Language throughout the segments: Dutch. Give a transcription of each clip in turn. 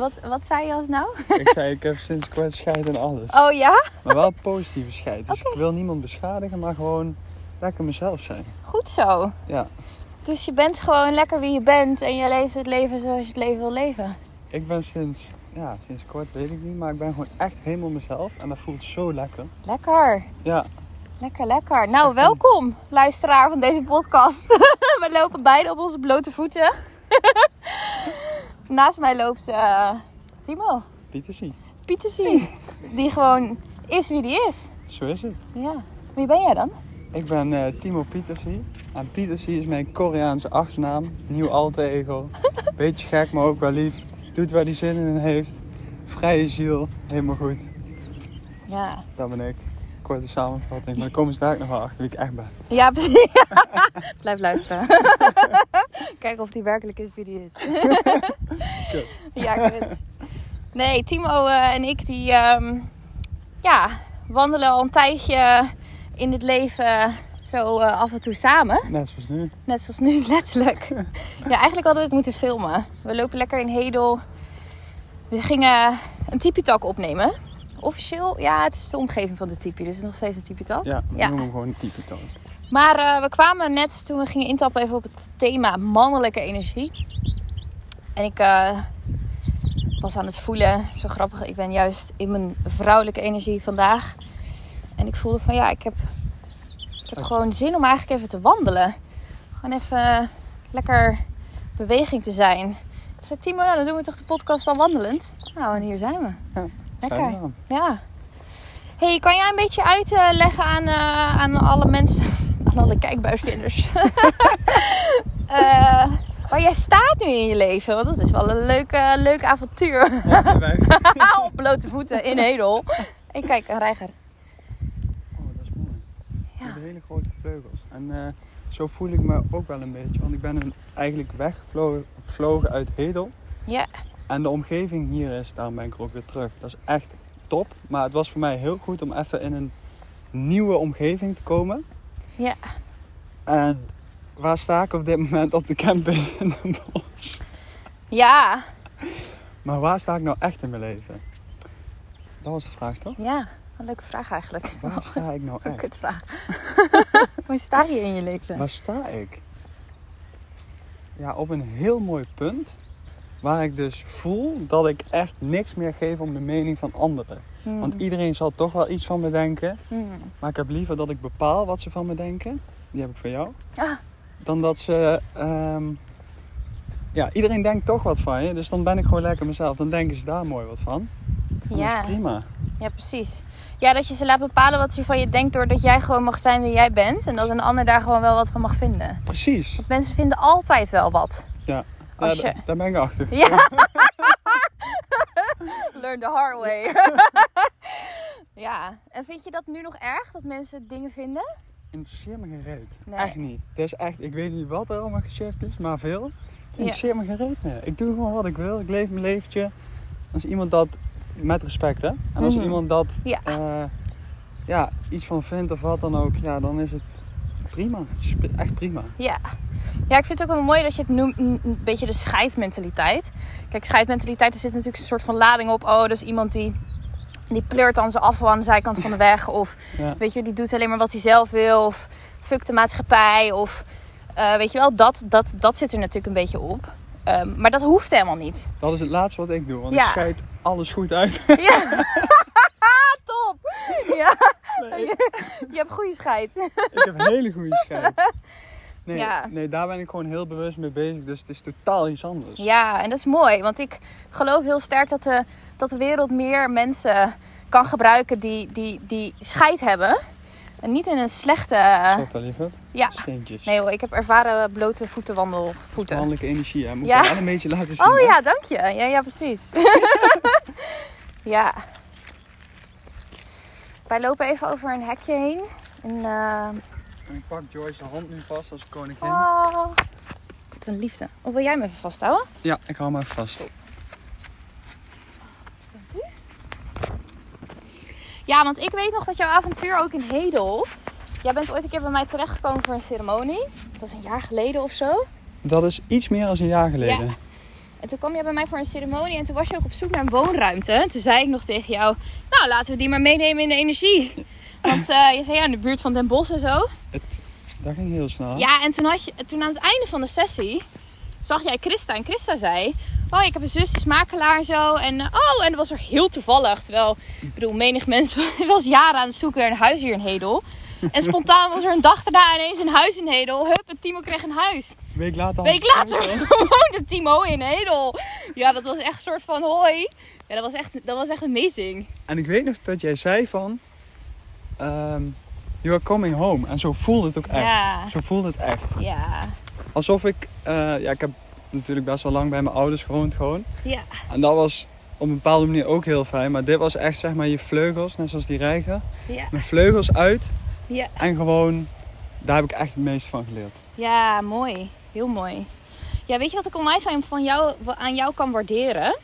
Wat, wat zei je als nou? Ik zei, ik heb sinds kort scheid en alles. Oh ja? Maar wel positieve scheid. Dus ik wil niemand beschadigen, maar gewoon lekker mezelf zijn. Goed zo. Ja. Dus je bent gewoon lekker wie je bent en je leeft het leven zoals je het leven wil leven. Ik ben sinds, ja, sinds kort weet ik niet, maar ik ben gewoon echt helemaal mezelf. En dat voelt zo lekker. Lekker. Ja, Lekker, lekker. Nou, welkom, luisteraar van deze podcast. We lopen beide op onze blote voeten. Naast mij loopt eh, Timo, Pietersie. Pietersie. Die gewoon is wie die is. Zo is het. Ja. Wie ben jij dan? Ik ben eh, Timo Pietersie. En Pietersie is mijn Koreaanse achternaam. Nieuw alter ego. Beetje gek, maar ook wel lief. Doet waar hij zin in heeft. Vrije ziel. Helemaal goed. Ja. Dat ben ik. Korte samenvatting. Maar daar komen ze daar ook nog wel achter wie ik echt ben. Ja, precies. Blijf luisteren. Kijken of die werkelijk is wie die is. Kut. Ja, kut. Nee, Timo eh, en ik die ehm, ja, wandelen al een tijdje in het leven zo eh, af en toe samen. Net zoals nu. Net zoals nu, letterlijk. Ja, eigenlijk hadden we het moeten filmen. We lopen lekker in Hedel. We gingen een tipi-talk opnemen. Officieel, ja, het is de omgeving van de tipi, dus het is nog steeds een tipi-talk. Ja, we Ja. noemen hem gewoon een toon. Maar eh, we kwamen net toen we gingen intappen even op het thema mannelijke energie. En ik eh, was aan het voelen, zo grappig, ik ben juist in mijn vrouwelijke energie vandaag. En ik voelde van ja, ik heb, ik heb gewoon zin om eigenlijk even te wandelen. Gewoon even lekker beweging te zijn. Ik zei Timo, nou dan doen we toch de podcast al wandelend? Nou, en hier zijn we. Zijn Lekker. we dan. Ja. hey, kan jij een beetje uitleggen aan, eh, aan alle mensen, aan alle kijkbuiskinders, eh, waar jij staat nu in je leven? Want dat is wel een leuk, eh, leuk avontuur. Op blote voeten in Hedel. En kijk, een reiger. Oh, dat is mooi. Ja. Met hele grote vleugels. En eh, zo voel ik me ook wel een beetje. Want ik ben een- eigenlijk weggevlogen gevlogen uit Hedel. Ja, En de omgeving hier is, daarom ben ik er ook weer terug. Dat is echt top. Maar het was voor mij heel goed om even in een nieuwe omgeving te komen. Ja. En waar sta ik op dit moment? Op de camping in Den Bosch. Ja, Maar waar sta ik nou echt in mijn leven? Dat was de vraag toch? ja. Een leuke vraag eigenlijk. Waar sta ik nou Een echt? kutvraag. waar sta je in je leven? Waar sta ik? Ja, op een heel mooi punt. Waar ik dus voel dat ik echt niks meer geef om de mening van anderen. Hmm. Want iedereen zal toch wel iets van me denken. Hmm. Maar ik heb liever dat ik bepaal wat ze van me denken. Die heb ik van jou. Ah. Dan dat ze... ehm, ja, iedereen denkt toch wat van je. Dus dan ben ik gewoon lekker mezelf. Dan denken ze daar mooi wat van. En Ja. Dat is prima. Ja, precies. Ja, dat je ze laat bepalen wat ze van je denkt doordat jij gewoon mag zijn wie jij bent. En dat een ander daar gewoon wel wat van mag vinden. Precies. Want mensen vinden altijd wel wat. Ja, Als daar, je- daar ben ik achter. Ja. Learn the hard way. ja. En vind je dat nu nog erg dat mensen dingen vinden? Interesseer me geen reet. Nee. Echt niet. Het is echt, ik weet niet wat er allemaal geshift is, maar veel. Het interesseert me meer. Ik doe gewoon wat ik wil. Ik leef mijn leventje. Als iemand dat, met respect hè. En als Mhm. iemand dat Ja. eh, ja, iets van vindt of wat dan ook, ja, dan is het prima. Echt prima. Ja. Ja, ik vind het ook wel mooi dat je het noemt, een beetje de scheidmentaliteit. Kijk, scheidmentaliteit, er zit natuurlijk een soort van lading op. Oh, dat is iemand die, die pleurt dan zijn afval aan de zijkant van de weg. Of Ja. weet je, die doet alleen maar wat hij zelf wil. Of fuck de maatschappij. Of eh, weet je wel, dat, dat, dat zit er natuurlijk een beetje op. Ehm, maar dat hoeft helemaal niet. Dat is het laatste wat ik doe, want Ja. ik scheid alles goed uit. Ja. Top! Ja, Nee, je hebt goede scheid. ik heb hele goede scheid. Nee, Ja. nee, daar ben ik gewoon heel bewust mee bezig. Dus het is totaal iets anders. Ja, en dat is mooi. Want ik geloof heel sterk dat de, dat de wereld meer mensen kan gebruiken die, die, die scheid hebben. En niet in een slechte... Super, lieverd. ja. Steentjes. Nee hoor, ik heb ervaren blote voetenwandelvoeten. Mannelijke energie, hè. Moet Ja. ik wel een beetje laten zien. Oh hè? ja, dank je. Ja, ja precies. ja. Wij lopen even over een hekje heen. En, eh, En ik pak Joyce's hand nu vast als koningin. oh, wat een liefde. Of wil jij me even vasthouden? Ja, ik hou hem even vast. Ja, want ik weet nog dat jouw avontuur ook in Hedel. Jij bent ooit een keer bij mij terechtgekomen voor een ceremonie. Dat was een jaar geleden of zo. Dat is iets meer dan een jaar geleden. En toen kwam jij bij mij voor een ceremonie en toen was je ook op zoek naar een woonruimte. En toen zei ik nog tegen jou, nou laten we die maar meenemen in de energie. Want eh, je zei ja, in de buurt van Den Bosch en zo. Dat ging heel snel. Ja, en toen, had je, toen aan het einde van de sessie zag jij Christa. En Christa zei, oh ik heb een zus, die is makelaar en zo. En oh, en dat was er heel toevallig. Terwijl, ik bedoel, menig mens was jaren aan het zoeken naar een huis hier in Hedel. En spontaan was er een dag daarna ineens een huis in Hedel. Hup, en Timo kreeg een huis. Week later. Week later woonde Timo in Hedel. Ja, dat was echt een soort van hoi. Ja, dat was echt, dat was echt amazing. En ik weet nog dat jij zei van... ehm you are coming home. En zo voelde het ook echt. Ja. Zo voelde het echt. Ja, Alsof ik... eh, ja, ik heb natuurlijk best wel lang bij mijn ouders gewoond gewoon. ja, En dat was op een bepaalde manier ook heel fijn. Maar dit was echt zeg maar je vleugels, net zoals die reiger. ja, Mijn vleugels uit. Ja. En gewoon... Daar heb ik echt het meeste van geleerd. Ja, mooi. Heel mooi. Ja, weet je wat ik onwijs van jou, aan jou kan waarderen?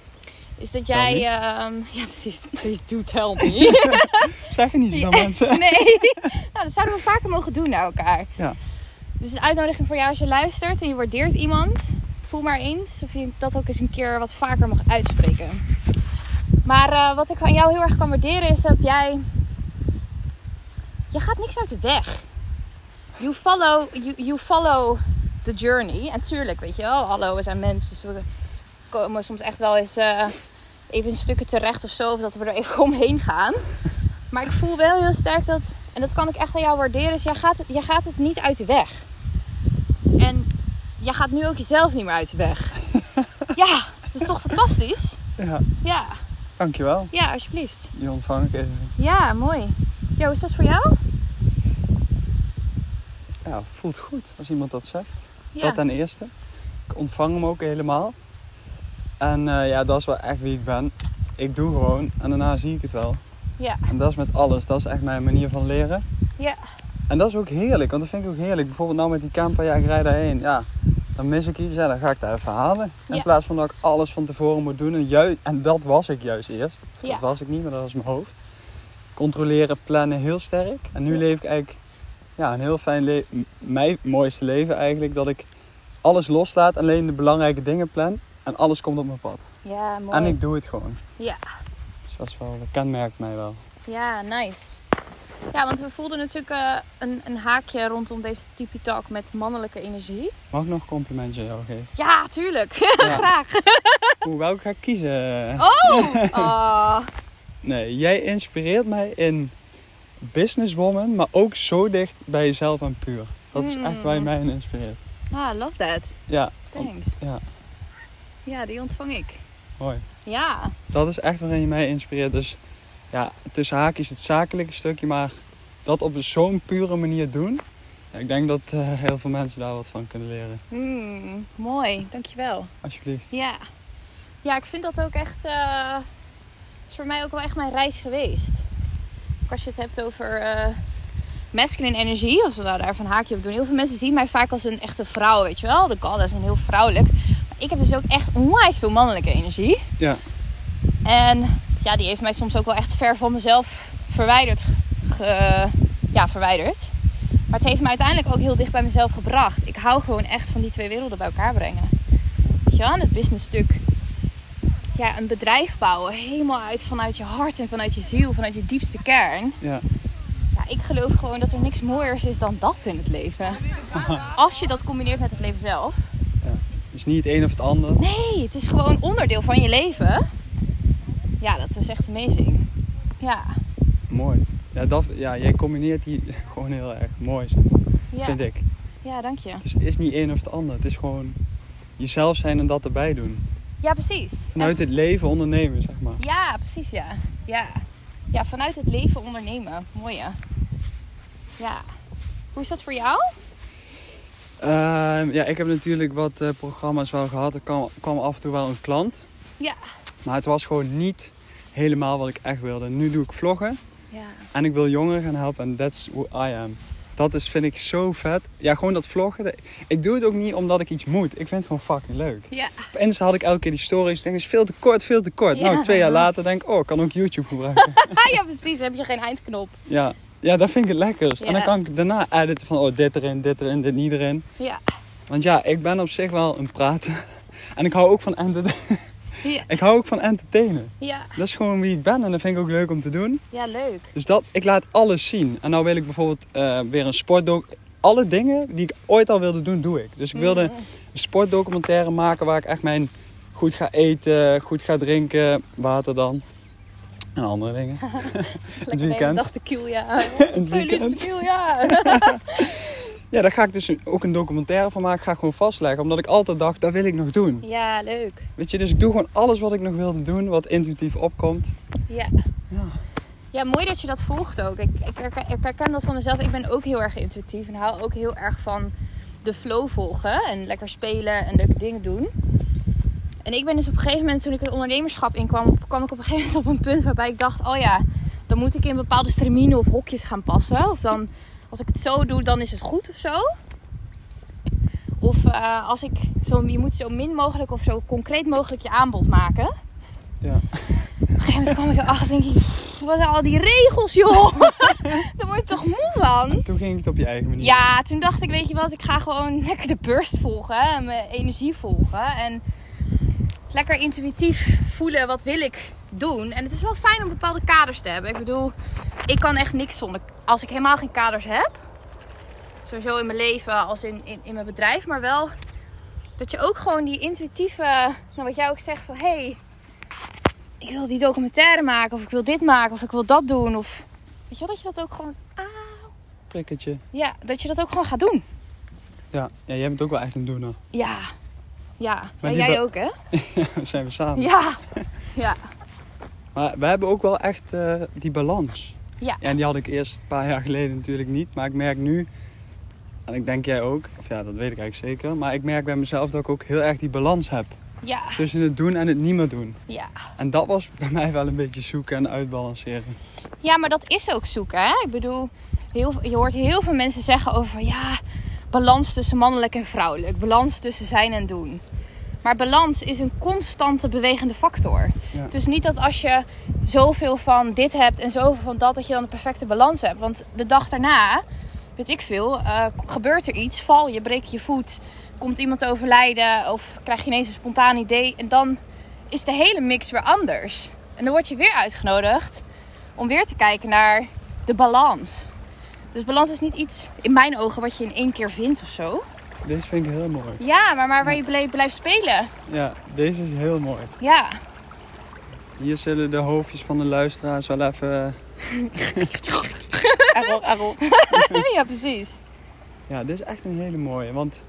Is dat jij... ehm, ja, precies. Please do tell me. Zeg je niet zo Ja, mensen. nee. Nou, dat zouden we vaker mogen doen naar elkaar. Ja. Dus een uitnodiging voor jou als je luistert en je waardeert iemand. Voel maar eens of je dat ook eens een keer wat vaker mag uitspreken. Maar eh, wat ik aan jou heel erg kan waarderen is dat jij... Je gaat niks uit de weg. You follow, you, you follow the journey. En tuurlijk, weet je wel, hallo, we zijn mensen. Dus we komen soms echt wel eens eh, even in stukken terecht of zo. Of dat we er even omheen gaan. Maar ik voel wel heel sterk dat, en dat kan ik echt aan jou waarderen, is jij gaat, jij gaat het niet uit de weg. En jij gaat nu ook jezelf niet meer uit de weg. ja, dat is toch fantastisch? Ja, Ja, dankjewel. ja, alsjeblieft. Die ontvang ik even. Ja, mooi. Hoe is dat voor jou? Ja, voelt goed als iemand dat zegt. Ja, Dat ten eerste. Ik ontvang hem ook helemaal. En eh, ja, dat is wel echt wie ik ben. Ik doe gewoon en daarna zie ik het wel. ja, En dat is met alles. Dat is echt mijn manier van leren. ja, En dat is ook heerlijk, want dat vind ik ook heerlijk. Bijvoorbeeld nou met die camper, ja, ik rijd daarheen. Ja, dan mis ik iets, ja, dan ga ik daar even halen. In Ja. plaats van dat ik alles van tevoren moet doen. En, jui- en dat was ik juist eerst. Ja. Dat was ik niet, maar dat was mijn hoofd. Controleren, plannen, heel sterk. En nu Ja. leef ik eigenlijk ja, een heel fijn leven. Mijn mooiste leven eigenlijk. Dat ik alles loslaat, alleen de belangrijke dingen plan. En alles komt op mijn pad. ja, mooi. En ik doe het gewoon. Ja. Dus dat, is wel, dat kenmerkt mij wel. Ja, nice. Ja, want we voelden natuurlijk eh, een, een haakje rondom deze Tipi Talk met mannelijke energie. Mag ik nog een complimentje jou geven? Ja, tuurlijk. Ja. Graag. Hoe welke ga ik kiezen? Oh! Ah. Nee, jij inspireert mij in businesswoman, maar ook zo dicht bij jezelf en puur. Dat is echt waar je mij in inspireert. Ah, love that. Ja, Thanks. ja, Ja, die ontvang ik. mooi. Ja. Dat is echt waarin je mij inspireert. Dus ja, tussen haakjes het zakelijke stukje, maar dat op zo'n pure manier doen. Ja, ik denk dat eh, heel veel mensen daar wat van kunnen leren. Mm, mooi, dankjewel. Alsjeblieft. Ja. Ja, ik vind dat ook echt... eh, is voor mij ook wel echt mijn reis geweest. Ook als je het hebt over eh masculine energie, als we nou daar een haakje op doen. Heel veel mensen zien mij vaak als een echte vrouw, weet je wel. De goddess en heel vrouwelijk. Maar ik heb dus ook echt onwijs veel mannelijke energie. Ja, En ja, die heeft mij soms ook wel echt ver van mezelf verwijderd. ge- ja, verwijderd. Maar het heeft me uiteindelijk ook heel dicht bij mezelf gebracht. Ik hou gewoon echt van die twee werelden bij elkaar brengen. Weet je wel, het business stuk. Ja, een bedrijf bouwen. Helemaal uit vanuit je hart en vanuit je ziel, vanuit je diepste kern. ja, Ja, ik geloof gewoon dat er niks mooiers is dan dat in het leven. Als je dat combineert met het leven zelf. dus niet het een of het ander. Nee, het is gewoon onderdeel van je leven. Ja, dat is echt amazing. Ja, Mooi. Ja, dat, ja, jij combineert die gewoon heel erg mooi, ja. vind ik. Ja, dank je. Dus het is niet een of het ander. Het is gewoon jezelf zijn en dat erbij doen. Ja, precies. Vanuit het leven ondernemen, zeg maar. Ja, precies, ja. Ja. Ja, vanuit het leven ondernemen. Mooi, ja. Ja. Hoe is dat voor jou? Ehm, ja, ik heb natuurlijk wat eh, programma's wel gehad. Er kwam, kwam af en toe wel een klant. Ja. Maar het was gewoon niet helemaal wat ik echt wilde. Nu doe ik vloggen Ja. en ik wil jongeren gaan helpen. En that's who I am. Dat is, vind ik zo vet. Ja, gewoon dat vloggen. Ik doe het ook niet omdat ik iets moet. Ik vind het gewoon fucking leuk. Ja. Op Insta had ik elke keer die stories. Ik denk, het is veel te kort, veel te kort. Ja. Nou, twee jaar later denk ik, oh, ik kan ook YouTube gebruiken. ja, precies. Dan heb je geen eindknop. ja. ja, dat vind ik het lekkerst. En dan kan ik daarna editen van, oh, dit erin, dit erin, dit niet erin. Ja. Want ja, ik ben op zich wel een prater. En ik hou ook van, enter- Ja. ik hou ook van entertainen. Ja. Dat is gewoon wie ik ben en dat vind ik ook leuk om te doen. Ja, leuk. Dus dat, ik laat alles zien. En nou wil ik bijvoorbeeld eh, weer een sportdoc... Alle dingen die ik ooit al wilde doen, doe ik. Dus ik wilde Mm. een sportdocumentaire maken waar ik echt mijn goed ga eten, goed ga drinken, water dan. En andere dingen. Lekker de hele weekend. dag tequila, ja. In het weekend. ja. Ja, daar ga ik dus ook een documentaire van maken. Ga ik gewoon vastleggen. Omdat ik altijd dacht, dat wil ik nog doen. Ja, leuk. Weet je, dus ik doe gewoon alles wat ik nog wilde doen. Wat intuïtief opkomt. Ja. Ja. Ja, mooi dat je dat volgt ook. Ik, ik, herken, ik herken dat van mezelf. Ik ben ook heel erg intuïtief en hou ook heel erg van de flow volgen en lekker spelen en leuke dingen doen. En ik ben dus op een gegeven moment, toen ik het ondernemerschap inkwam, kwam ik op een gegeven moment op een punt waarbij ik dacht: oh ja, dan moet ik in bepaalde straminen of hokjes gaan passen. Of dan, als ik het zo doe, dan is het goed of zo. Of eh, als ik zo, je moet zo min mogelijk of zo concreet mogelijk je aanbod maken. Ja. Op een gegeven moment kwam ik erachter en denk ik, "Pff, wat zijn al die regels joh. Daar word je toch moe van? Toen ging ik het op je eigen manier. Ja, toen dacht ik, weet je wat, ik ga gewoon lekker de burst volgen en mijn energie volgen. En lekker intuïtief voelen wat wil ik doen. En het is wel fijn om bepaalde kaders te hebben. Ik bedoel, ik kan echt niks zonder, als ik helemaal geen kaders heb. Sowieso in mijn leven als in, in, in mijn bedrijf. Maar wel dat je ook gewoon die intuïtieve, nou wat jij ook zegt van... Hé, hey, ik wil die documentaire maken of ik wil dit maken of ik wil dat doen. Of weet je wel, dat je dat ook gewoon... Ah, Prikketje. ja, dat je dat ook gewoon gaat doen. Ja. ja, jij bent ook wel echt een doener. Ja. Ja, Maar die jij ook hè? We zijn we samen. Ja. Ja. Maar we hebben ook wel echt eh, die balans. Ja. En die had ik eerst een paar jaar geleden natuurlijk niet. Maar ik merk nu, en ik denk jij ook, of ja, dat weet ik eigenlijk zeker. Maar ik merk bij mezelf dat ik ook heel erg die balans heb. Ja. Tussen het doen en het niet meer doen. Ja. En dat was bij mij wel een beetje zoeken en uitbalanceren. Ja, maar dat is ook zoeken hè? Ik bedoel, heel, je hoort heel veel mensen zeggen over... Ja, balans tussen mannelijk en vrouwelijk. Balans tussen zijn en doen. Maar balans is een constante bewegende factor. Ja. Het is niet dat als je zoveel van dit hebt en zoveel van dat, dat je dan de perfecte balans hebt. Want de dag daarna, weet ik veel, eh, gebeurt er iets, val je, breek je je voet, komt iemand te overlijden of krijg je ineens een spontaan idee. En dan is de hele mix weer anders. En dan word je weer uitgenodigd om weer te kijken naar de balans. Dus balans is niet iets, in mijn ogen, wat je in één keer vindt of zo. Deze vind ik heel mooi. Ja, maar, maar waar je blijft spelen. Ja, deze is heel mooi. Ja. Hier zullen de hoofdjes van de luisteraars wel even... Errol, errol. ja, precies. Ja, dit is echt een hele mooie. Want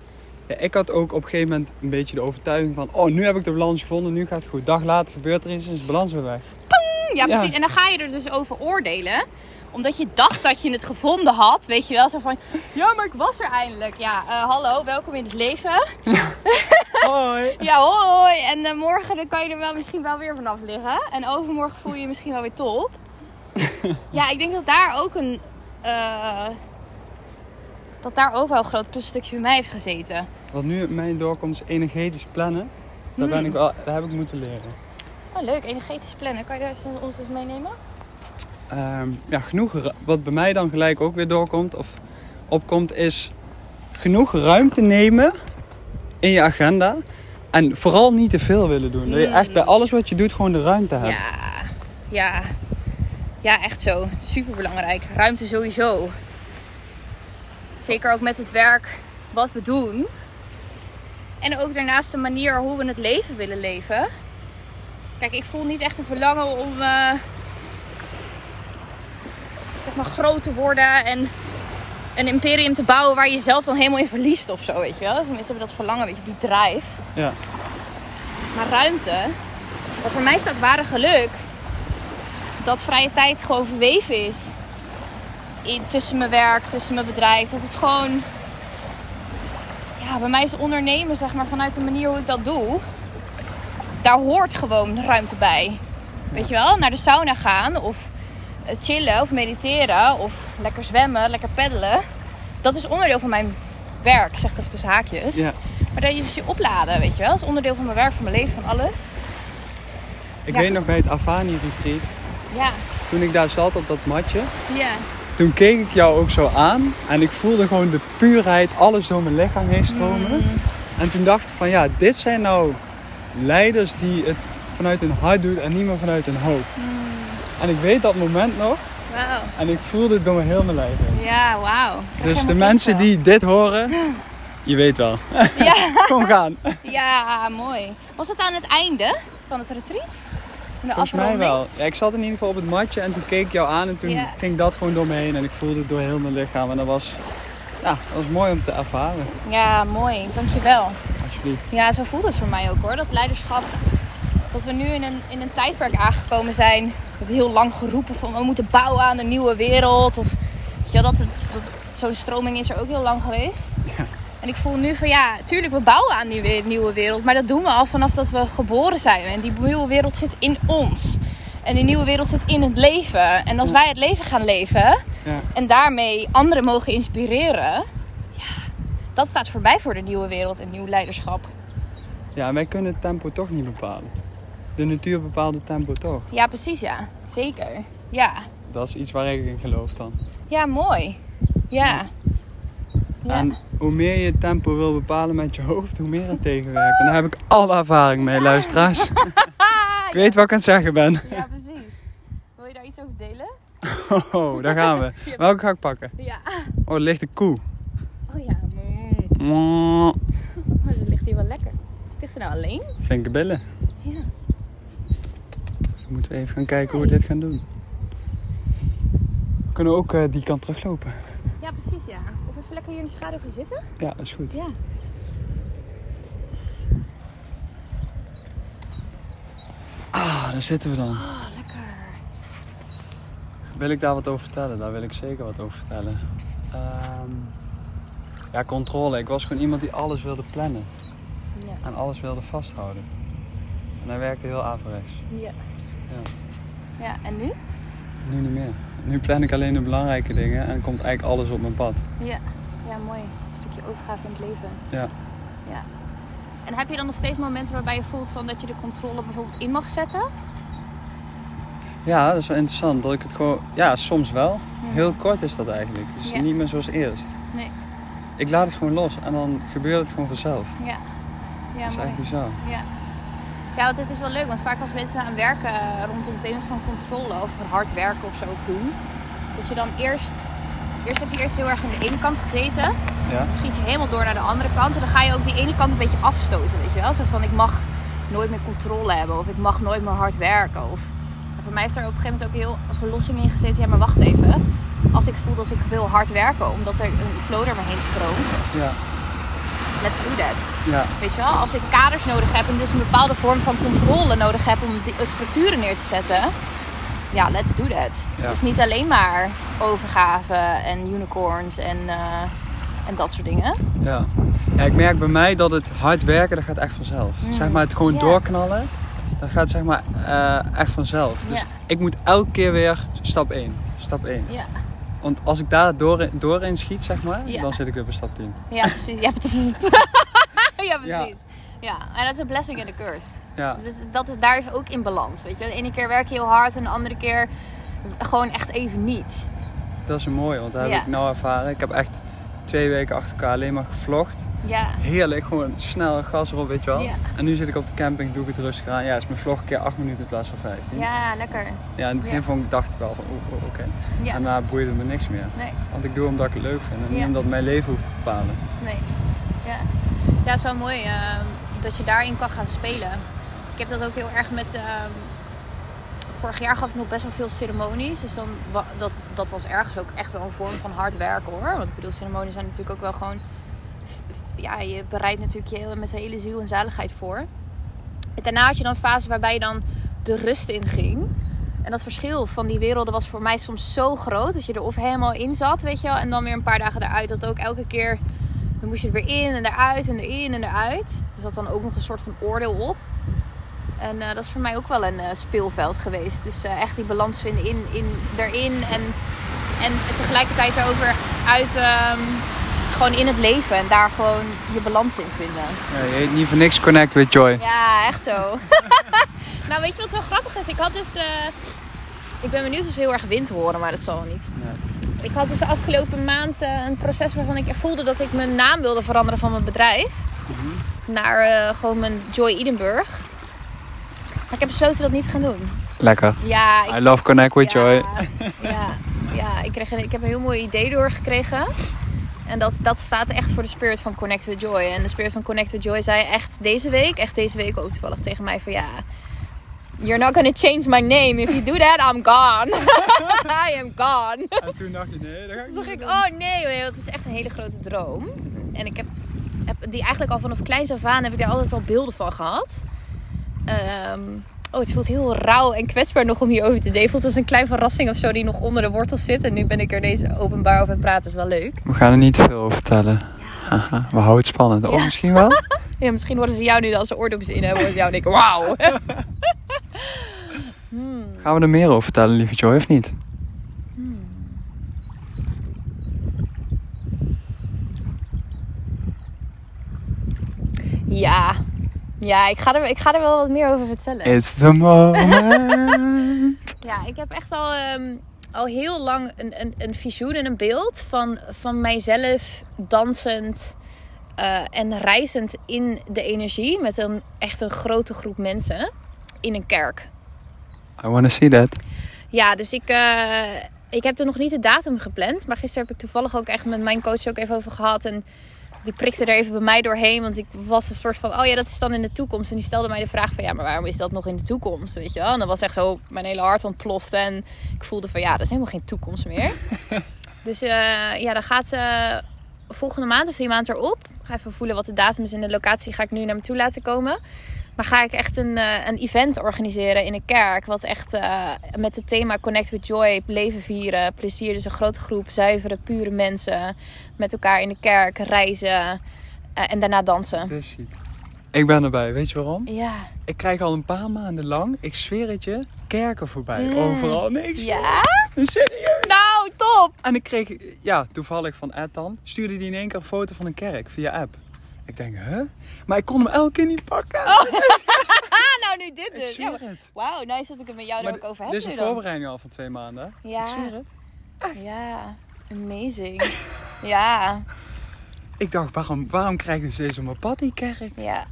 ja, ik had ook op een gegeven moment een beetje de overtuiging van... Oh, nu heb ik de balans gevonden, nu gaat het goed. Dag later gebeurt er iets en is de balans weer weg. Ja, Ja. precies. En dan ga je er dus over oordelen. Omdat je dacht dat je het gevonden had. Weet je wel, zo van... Ja, maar ik was er eindelijk. Ja, eh, hallo, welkom in het leven. Hoi! Ja, hoi. En eh, morgen dan kan je er wel misschien wel weer vanaf liggen. En overmorgen voel je je misschien wel weer top. ja, ik denk dat daar ook een... eh, dat daar ook wel een groot puzzelstukje bij mij heeft gezeten. Wat nu in mij doorkomt is energetisch plannen. Daar, ben Hmm. ik wel, daar heb ik moeten leren. Oh, leuk. Energetisch plannen. Kan je daar eens- ons eens meenemen? Ehm, ja, genoeg, wat bij mij dan gelijk ook weer doorkomt of opkomt, is genoeg ruimte nemen in je agenda. En vooral niet te veel willen doen. Dat je echt bij alles wat je doet gewoon de ruimte hebt. Ja, ja. Ja, echt zo. Super belangrijk. Ruimte sowieso. Zeker ook met het werk wat we doen. En ook daarnaast de manier hoe we het leven willen leven. Kijk, ik voel niet echt een verlangen om eh, zeg maar groot te worden en een imperium te bouwen waar je jezelf dan helemaal in verliest of zo, weet je wel. Mensen hebben dat verlangen, weet je, die drijf. Ja. Maar ruimte, wat voor mij staat ware geluk, dat vrije tijd gewoon verweven is. In, tussen mijn werk, tussen mijn bedrijf. Dat het gewoon, ja, bij mij is ondernemen, zeg maar, vanuit de manier hoe ik dat doe. Daar hoort gewoon ruimte bij. Weet je wel, naar de sauna gaan of chillen of mediteren of lekker zwemmen, lekker peddelen. Dat is onderdeel van mijn werk, ik zeg het even tussen haakjes. ja. Maar dat is je opladen, weet je wel. Dat is onderdeel van mijn werk, van mijn leven, van alles. Ik Ja. weet nog bij het Avani retreat, Ja. toen ik daar zat op dat matje, Ja. toen keek ik jou ook zo aan en ik voelde gewoon de puurheid, alles door mijn lichaam heen stromen. Mm. En toen dacht ik van ja, dit zijn nou leiders die het vanuit hun hart doen en niet meer vanuit hun hoofd. En ik weet dat moment nog Wauw. en ik voelde het door mijn heel mijn lijf heen. Ja, wauw. Dus de mensen die dit horen, je weet wel. Ja, Kom gaan. ja, mooi. Was het aan het einde van het retreat? In de Volgens mij wel. Ja, ik zat in ieder geval op het matje en toen keek ik jou aan en toen Ja. ging dat gewoon door me heen en ik voelde het door heel mijn lichaam. En dat was, ja, dat was mooi om te ervaren. Ja, mooi. Dankjewel. Alsjeblieft. Ja, zo voelt het voor mij ook hoor. Dat leiderschap. Dat we nu in een, in een tijdperk aangekomen zijn. We hebben heel lang geroepen van we moeten bouwen aan een nieuwe wereld. Of weet je wel, dat, dat, zo'n stroming is er ook heel lang geweest. Ja. En ik voel nu van ja, tuurlijk we bouwen aan die we- nieuwe wereld. Maar dat doen we al vanaf dat we geboren zijn. En die nieuwe wereld zit in ons. En die nieuwe wereld zit in het leven. En als Ja. wij het leven gaan leven Ja. en daarmee anderen mogen inspireren. Ja, dat staat voorbij voor de nieuwe wereld en nieuw leiderschap. ja, wij kunnen het tempo toch niet bepalen. De natuur bepaalt het tempo toch. Ja, precies, ja. Zeker. Ja. Dat is iets waar ik in geloof dan. Ja, mooi. Ja. Ja. En hoe meer je het tempo wil bepalen met je hoofd, hoe meer het tegenwerkt. En daar heb ik alle ervaring mee, luisteraars. ik weet wat ik aan het zeggen ben. Ja, precies. Wil je daar iets over delen? Oh, daar gaan we. Welke ga ik pakken? Ja. Oh, er ligt een koe. Oh ja. Mm, Maar ze ligt hier wel lekker. Ligt ze nou alleen? Flinke billen. Ja. Moeten we even gaan kijken hoe we dit gaan doen. We kunnen ook eh, die kant teruglopen. Ja, precies, ja. Of even lekker hier in de schaduw gaan zitten? Ja, dat is goed. Ja. Ah, daar zitten we dan. Oh, lekker. Wil ik daar wat over vertellen? Daar wil ik zeker wat over vertellen. Ehm, ja, controle. Ik was gewoon iemand die alles wilde plannen. Ja. En alles wilde vasthouden. En hij werkte heel averechts. Ja. Ja. Ja, en nu? Nu niet meer. Nu plan ik alleen de belangrijke dingen en komt eigenlijk alles op mijn pad. Ja. Ja, mooi. Een stukje overgave in het leven. Ja. Ja. En heb je dan nog steeds momenten waarbij je voelt van dat je de controle bijvoorbeeld in mag zetten? Ja, dat is wel interessant. Dat ik het gewoon... Ja, soms wel. Heel kort is dat eigenlijk. Dus Ja. niet meer zoals eerst. Nee. Ik laat het gewoon los en dan gebeurt het gewoon vanzelf. Ja. Ja, dat is mooi. echt bizar. Ja. Ja, want het is wel leuk. Want vaak als mensen aan werken eh, rondom thema's van controle of hard werken of zo of doen. Dat je dan eerst... Eerst heb je eerst heel erg aan de ene kant gezeten. Ja? Dan schiet je helemaal door naar de andere kant. En dan ga je ook die ene kant een beetje afstoten, weet je wel. Zo van, ik mag nooit meer controle hebben. Of ik mag nooit meer hard werken. Of... En voor mij heeft er op een gegeven moment ook heel verlossing in gezeten. Ja, maar wacht even. Als ik voel dat ik wil hard werken, omdat er een flow door me heen stroomt. Ja. Let's do that. Ja. Weet je wel, als ik kaders nodig heb en dus een bepaalde vorm van controle nodig heb om die, structuren neer te zetten. Ja, let's do that. Ja. Het is niet alleen maar overgave en unicorns en, eh, en dat soort dingen. Ja. ja, ik merk bij mij dat het hard werken, dat gaat echt vanzelf. Mm. Zeg maar het gewoon doorknallen, dat gaat zeg maar eh, echt vanzelf. Dus Ja. ik moet elke keer weer stap 1, stap 1. Ja, Want als ik daar door, doorheen schiet, zeg maar, Ja. dan zit ik weer bij stap 10. ja precies. Ja, ja precies. Ja. en dat is een blessing en een curse. Ja, Dus dat is, daar is ook in balans. Weet je, de ene keer werk je heel hard en de andere keer gewoon echt even niet. dat is een mooie, want dat heb ik nou ervaren. Ik heb echt twee weken achter elkaar alleen maar gevlogd. Ja, Heerlijk, gewoon snel gas erop, weet je wel. Ja. En nu zit ik op de camping, doe ik het rustig aan. Ja, is mijn vlog een keer 8 minuten in plaats van 15. ja lekker. Ja, in het begin Ja. vond ik, dacht ik wel van, oké. Ja. En daarna boeide me niks meer. Nee. Want ik doe het omdat ik het leuk vind en niet omdat mijn leven hoeft te bepalen. Nee. Ja, ja het is wel mooi ehm, dat je daarin kan gaan spelen. Ik heb dat ook heel erg met... ehm, vorig jaar gaf ik nog best wel veel ceremonies. Dus dan, dat, dat was ergens ook echt wel een vorm van hard werken hoor. Want ik bedoel, ceremonies zijn natuurlijk ook wel gewoon... Ja, je bereidt natuurlijk je met zijn hele ziel en zaligheid voor. En daarna had je dan een fase waarbij je dan de rust in ging. En dat verschil van die werelden was voor mij soms zo groot. Dat je er of helemaal in zat, weet je wel. En dan weer een paar dagen eruit. Dat ook elke keer... Dan moest je er weer in en eruit en erin en eruit. Er zat dan ook nog een soort van oordeel op. En eh, dat is voor mij ook wel een eh, speelveld geweest. Dus eh, echt die balans vinden in, in, erin. En, en tegelijkertijd er ook weer uit... ehm, gewoon in het leven. En daar gewoon je balans in vinden. Ja, je heet niet voor niks Connect with Joy. Ja, echt zo. nou, weet je wat wel grappig is? Ik had dus... ik ben benieuwd of ze heel erg wind horen, maar dat zal wel niet. Nee. Ik had dus de afgelopen maand een proces waarvan ik voelde dat ik mijn naam wilde veranderen van mijn bedrijf. Naar eh, gewoon mijn Joy Edinburgh. Maar ik heb besloten dat niet te gaan doen. Lekker. Ja, ik I love connect with ja, joy. Ja, ja ik, kreeg een, ik heb een heel mooi idee doorgekregen. En dat, dat staat echt voor de spirit van Connect with Joy. En de spirit van Connect with Joy zei echt deze week, echt deze week ook toevallig tegen mij van ja... You're not gonna change my name. If you do that, I'm gone. I am gone. En toen dacht je, nee, dat ga ik Toen dacht ik, oh nee, want het is echt een hele grote droom. En ik heb, heb die eigenlijk al vanaf kleins af aan heb ik daar altijd al beelden van gehad. Ehm, oh, het voelt heel rauw en kwetsbaar nog om hierover te delen. Het voelt als een klein verrassing of zo die nog onder de wortels zit. En nu ben ik er deze openbaar over het praten. is wel leuk. We gaan er niet te veel over vertellen. Haha, we houden het spannend. Oh, Ja. misschien wel? Ja, misschien worden ze jou nu als ze oordopjes in hebben. Worden jou denken, wauw. Hmm. Gaan we er meer over vertellen, lieve Joy, of niet? Ja. Ja, ik ga, er, ik ga er wel wat meer over vertellen. It's the moment. Ja, ik heb echt al, ehm, al heel lang een, een, een visioen en een beeld van, van mijzelf dansend eh, en reizend in de energie met een echt een grote groep mensen in een kerk. I wanna see that. Ja, dus ik, eh, ik heb er nog niet de datum gepland, maar gisteren heb ik toevallig ook echt met mijn coach ook even over gehad en die prikte er even bij mij doorheen, want ik was een soort van, oh ja, dat is dan in de toekomst. En die stelde mij de vraag van, ja, maar waarom is dat nog in de toekomst, weet je wel? En dan was echt zo, mijn hele hart ontplofte en ik voelde van, ja, dat is helemaal geen toekomst meer. dus eh, ja, dan gaat ze volgende maand of die maand erop. Ik ga even voelen wat de datum is en de locatie ga ik nu naar me toe laten komen. Maar ga ik echt een, eh, een event organiseren in een kerk. Wat echt eh, met het thema Connect with Joy, leven vieren, plezier. Dus een grote groep zuivere, pure mensen met elkaar in de kerk reizen eh, en daarna dansen. Dat is ziek. Ik ben erbij, weet je waarom? Ja. Ik krijg al een paar maanden lang, ik zweer het je, kerken voorbij. Mm. Overal, niks. Ja? Serieus? Nou, top! En ik kreeg, ja, toevallig van Ed dan, stuurde die in één keer een foto van een kerk via app. Ik denk, huh? Maar ik kon hem elke keer niet pakken. Ah, nou nu dit ik dus. Ja. Wauw, nice dat ik het met jou er Maar ook over heb dit is een voorbereiding al van twee maanden. hè? Ja. Ik zweer het. Ja, amazing. ja, Ik dacht, waarom, waarom krijgen ze deze op mijn pad, die kerk? ja.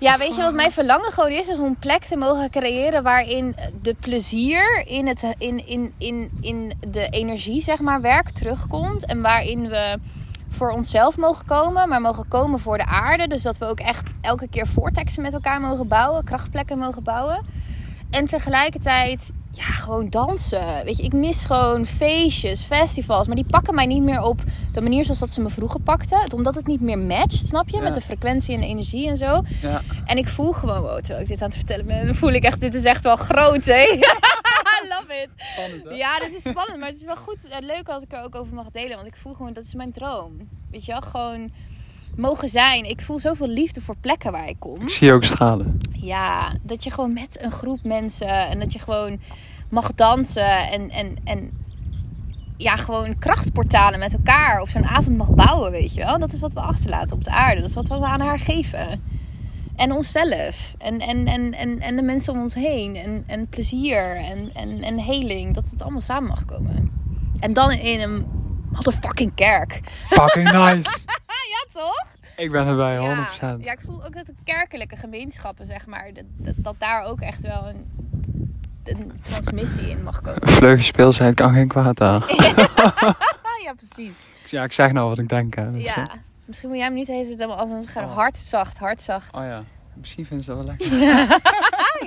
Ja, weet je wat mijn verlangen gewoon is? Is om een plek te mogen creëren waarin de plezier in, het, in, in, in, in de energie, zeg maar, werk terugkomt. En waarin we voor onszelf mogen komen, maar mogen komen voor de aarde. Dus dat we ook echt elke keer vortexen met elkaar mogen bouwen, krachtplekken mogen bouwen. En tegelijkertijd, ja, gewoon dansen. Weet je, ik mis gewoon feestjes, festivals. Maar die pakken mij niet meer op de manier zoals dat ze me vroeger pakten. Omdat het niet meer matcht, snap je? Ja. Met de frequentie en de energie en zo. Ja. En ik voel gewoon, wow, terwijl ik dit aan het vertellen ben, voel ik echt, dit is echt wel groot, hè? I love it. Spannend, hè? Ja, dit is spannend, maar het is wel goed en leuk dat ik er ook over mag delen. Want ik voel gewoon, dat is mijn droom. Weet je wel, gewoon mogen zijn. Ik voel zoveel liefde voor plekken waar ik kom. Ik zie je ook stralen. Ja, dat je gewoon met een groep mensen en dat je gewoon mag dansen en, en, en ja, gewoon krachtportalen met elkaar op zo'n avond mag bouwen, weet je wel. Dat is wat we achterlaten op de aarde. Dat is wat we aan haar geven. En onszelf. En, en, en, en, en de mensen om ons heen. En, en plezier en, en, en heling. Dat het allemaal samen mag komen. En dan in een motherfucking kerk. Fucking nice. Ja, toch? ik ben erbij, 100%. Ja, ja, ik voel ook dat de kerkelijke gemeenschappen, zeg maar, dat, dat, dat daar ook echt wel een, een transmissie in mag komen. Vleugelspeelsheid kan geen kwaad daar. Ja, precies. Ja, ik zeg nou wat ik denk. Hè, dus, Ja. Misschien moet jij hem niet eens als een Oh. hartzacht, hartzacht. Oh ja, misschien vinden ze dat wel lekker.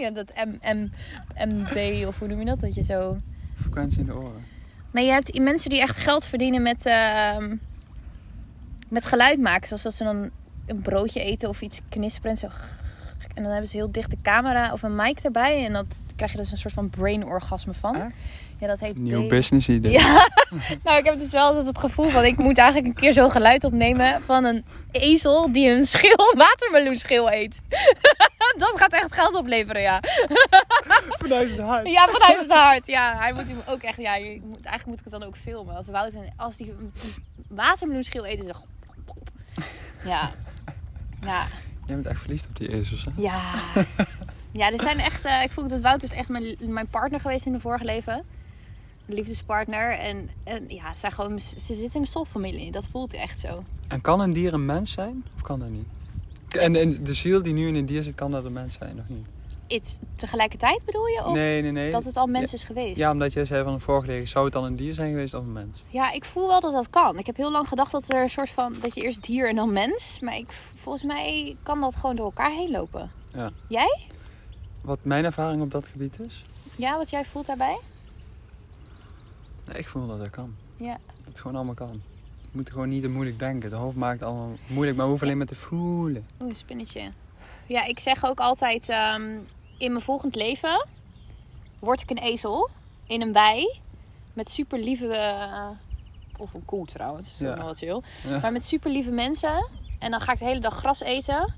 Ja, dat M, M, MB of hoe noem je dat? Dat je zo... Frequentie in de oren. Nee, je hebt mensen die echt geld verdienen met, ehm, met geluid maken. Zoals dat ze dan een broodje eten of iets knisperen en zo. En dan hebben ze heel dicht de camera of een mic erbij. En dat krijg je dus een soort van brain orgasme van. Huh? Ja, dat heet... Nieuw business idee. Ja, nou ik heb dus wel altijd het gevoel van ik moet eigenlijk een keer zo'n geluid opnemen van een ezel die een schil, watermeloenschil eet. Dat gaat echt geld opleveren, ja. Vanuit het hart. Ja, vanuit het hart. Ja, hij moet hem ook echt, ja, je moet, eigenlijk moet ik het dan ook filmen. Als, Wout, als die watermeloenschil eet, is het Ja. Ja. Jij bent echt verliefd op die ezels, hè? Ja. Ja, er zijn echt, eh, ik voel dat Wout is echt mijn, mijn partner geweest in de vorige leven. Liefdespartner. En, en ja, het zijn gewoon, ze zitten in mijn soulfamilie. Dat voelt echt zo. En kan een dier een mens zijn? Of kan dat niet? En, en de ziel die nu in een dier zit, kan dat een mens zijn, nog niet? Iets tegelijkertijd bedoel je? Of nee, nee, nee. dat het al mens is geweest? Ja, omdat jij zei van vorige leger, zou het dan een dier zijn geweest of een mens? Ja, ik voel wel dat dat kan. Ik heb heel lang gedacht dat er een soort van dat je eerst dier en dan mens. Maar ik, volgens mij kan dat gewoon door elkaar heen lopen. Ja. Jij? Wat mijn ervaring op dat gebied is? Ja, wat jij voelt daarbij? Nee, ik voel dat dat kan. Ja. Dat het gewoon allemaal kan. Je moet gewoon niet te moeilijk denken. De hoofd maakt het allemaal moeilijk, maar we hoeven alleen maar te voelen. Oeh, een spinnetje. Ja, ik zeg ook altijd: ehm, in mijn volgend leven word ik een ezel in een wei met super lieve. eh, of een koe trouwens, dat is Ja. nog wat chill. Ja. Maar met super lieve mensen. En dan ga ik de hele dag gras eten.